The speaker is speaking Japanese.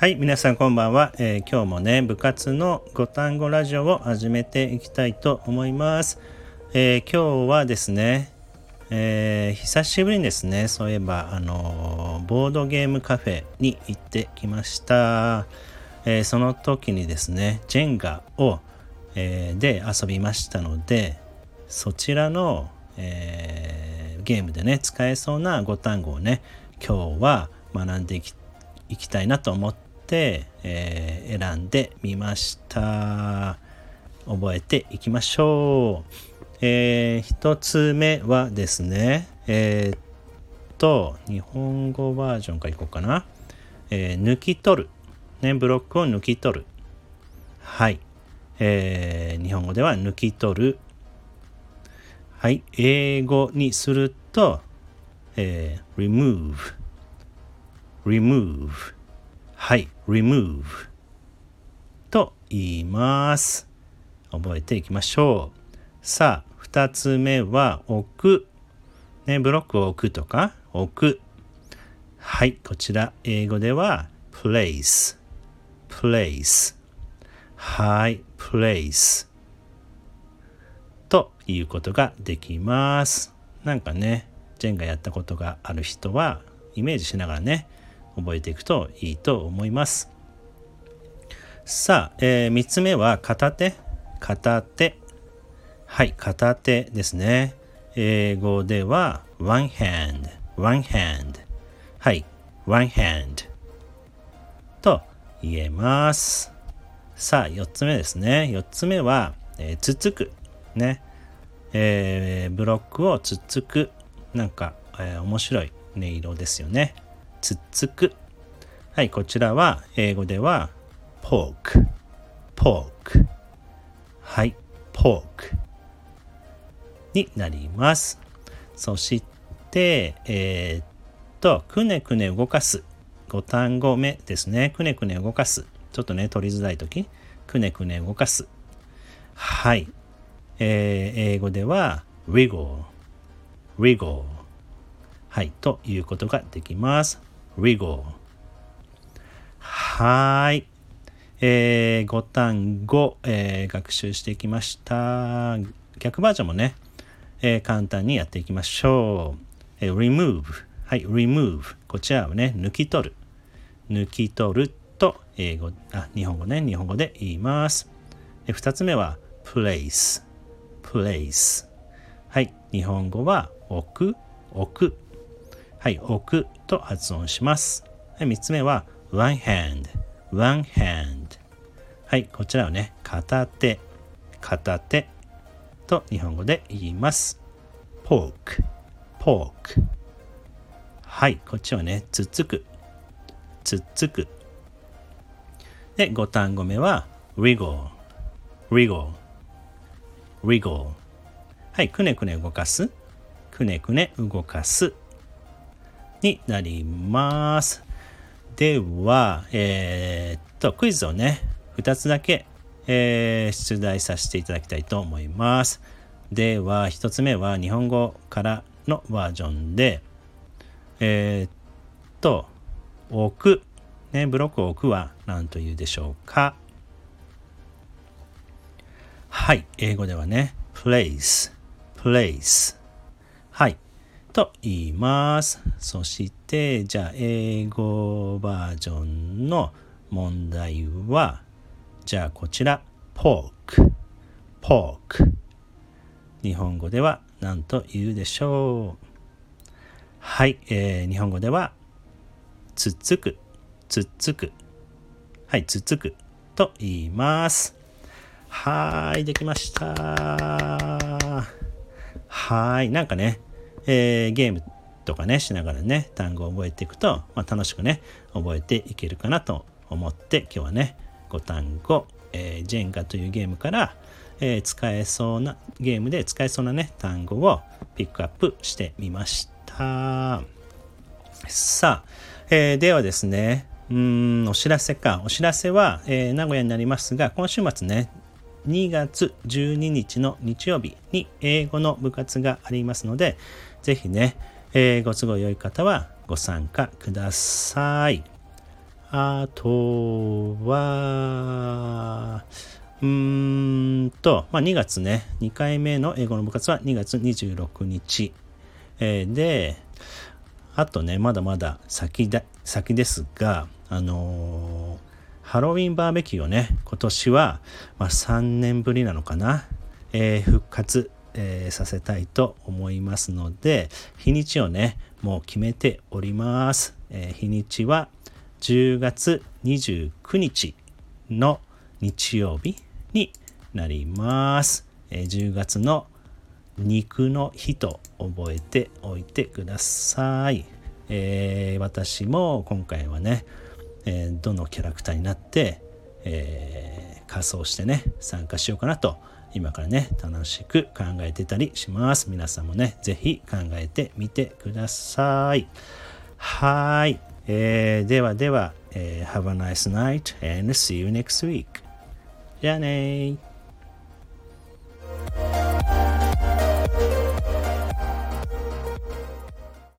はい、皆さんこんばんは、えー、今日もね、部活の5単語ラジオを始めていきたいと思います。えー、今日はですね、えー、久しぶりにですね、そういえば、あのボードゲームカフェに行ってきました。えその時にですね、ジェンガを、えで遊びましたので、そちらの、えゲームでね、使えそうな5単語をね、今日は学んでいきたいなと思ってて、えー、選んでみました。覚えていきましょう、えー、一つ目はですねえー、っと日本語バージョンからいこうかな、えー、抜き取る。ねブロックを抜き取る。はい。えー、日本語では抜き取る。はい。英語にすると、えー、remove remove はい、remove と言います。覚えていきましょう。さあ、二つ目は置く。ね、ブロックを置くとか、置く。はい、こちら、英語では place。place。はい、place。ということができます。なんかね、ジェンがやったことがある人は、イメージしながらね、覚えていくといいと思います。さあ、えー、3つ目は片手。片手。はい、片手ですね。英語では one hand, one hand。はい、one hand と言えます。さあ、4つ目ですね。4つ目は、えー、つつく。ね。えー、ブロックをつつく。なんか、えー、面白い音色ですよね。つっつく。はい、こちらは英語では poke, poke。はい、poke になります。そして、えー、っと、くねくね動かす。5単語目ですね。くねくね動かす。ちょっとね、取りづらいとき、くねくね動かす。はい。えー、英語では wiggle, wiggle。はい、ということができます。Wiggle はい。えー、5単語、えー、学習していきました。逆バージョンもね、えー、簡単にやっていきましょう。えー、remove。はい、remove。こちらをね、抜き取る。抜き取ると、英語、あ、日本語ね、日本語で言います。えー、2つ目は、place。place。はい、日本語は、置く、置く。はい、置くと発音します。はい、3つ目は one hand, one hand。はい、こちらはね、片手、片手と日本語で言います。poke, poke。はい、こっちはね、つっつく、つっつく。で、5単語目は wiggle, wiggle, wiggle。はい、くねくね動かす、くねくね動かす。になります。では、えー、っと、クイズをね、2つだけ、えー、出題させていただきたいと思います。では、1つ目は日本語からのバージョンで、えー、っと、置く、ね、ブロックを置くは何と言うでしょうかはい、英語ではね、place, place。と言います。そして、じゃあ、英語バージョンの問題は、じゃあこちら、pork, pork。日本語では何と言うでしょうはい、えー、日本語では、つっつく、つっつく。はい、つっつくと言います。はい、できました。はい、なんかね、えー、ゲームとかねしながらね単語を覚えていくと、まあ、楽しくね覚えていけるかなと思って今日はね5単語、えー、ジェンガというゲームから、えー、使えそうなゲームで使えそうなね単語をピックアップしてみました。さあ、えー、ではですねうんお知らせか。お知らせは、え、名古屋になりますが今週末ね2月12日の日曜日に英語の部活がありますので、ぜひね、えー、ご都合良い方はご参加ください。あとは、うーんと、まあ、2月ね、2回目の英語の部活は2月26日。えー、で、あとね、まだまだ先だ先ですが、あのー、ハロウィンバーベキューをね、今年は、まあ、3年ぶりなのかな、えー、復活、えー、させたいと思いますので、日にちをね、もう決めております。え日にちは10月29日の日曜日になります。え10月の肉の日と覚えておいてください。え、私も今回はね、えー、どのキャラクターになって、えー、仮装してね参加しようかなと今からね楽しく考えてたりします。皆さんもね是非考えてみてください。はい、えー、ではでは、えー、Have a nice night and see you next week. じゃあね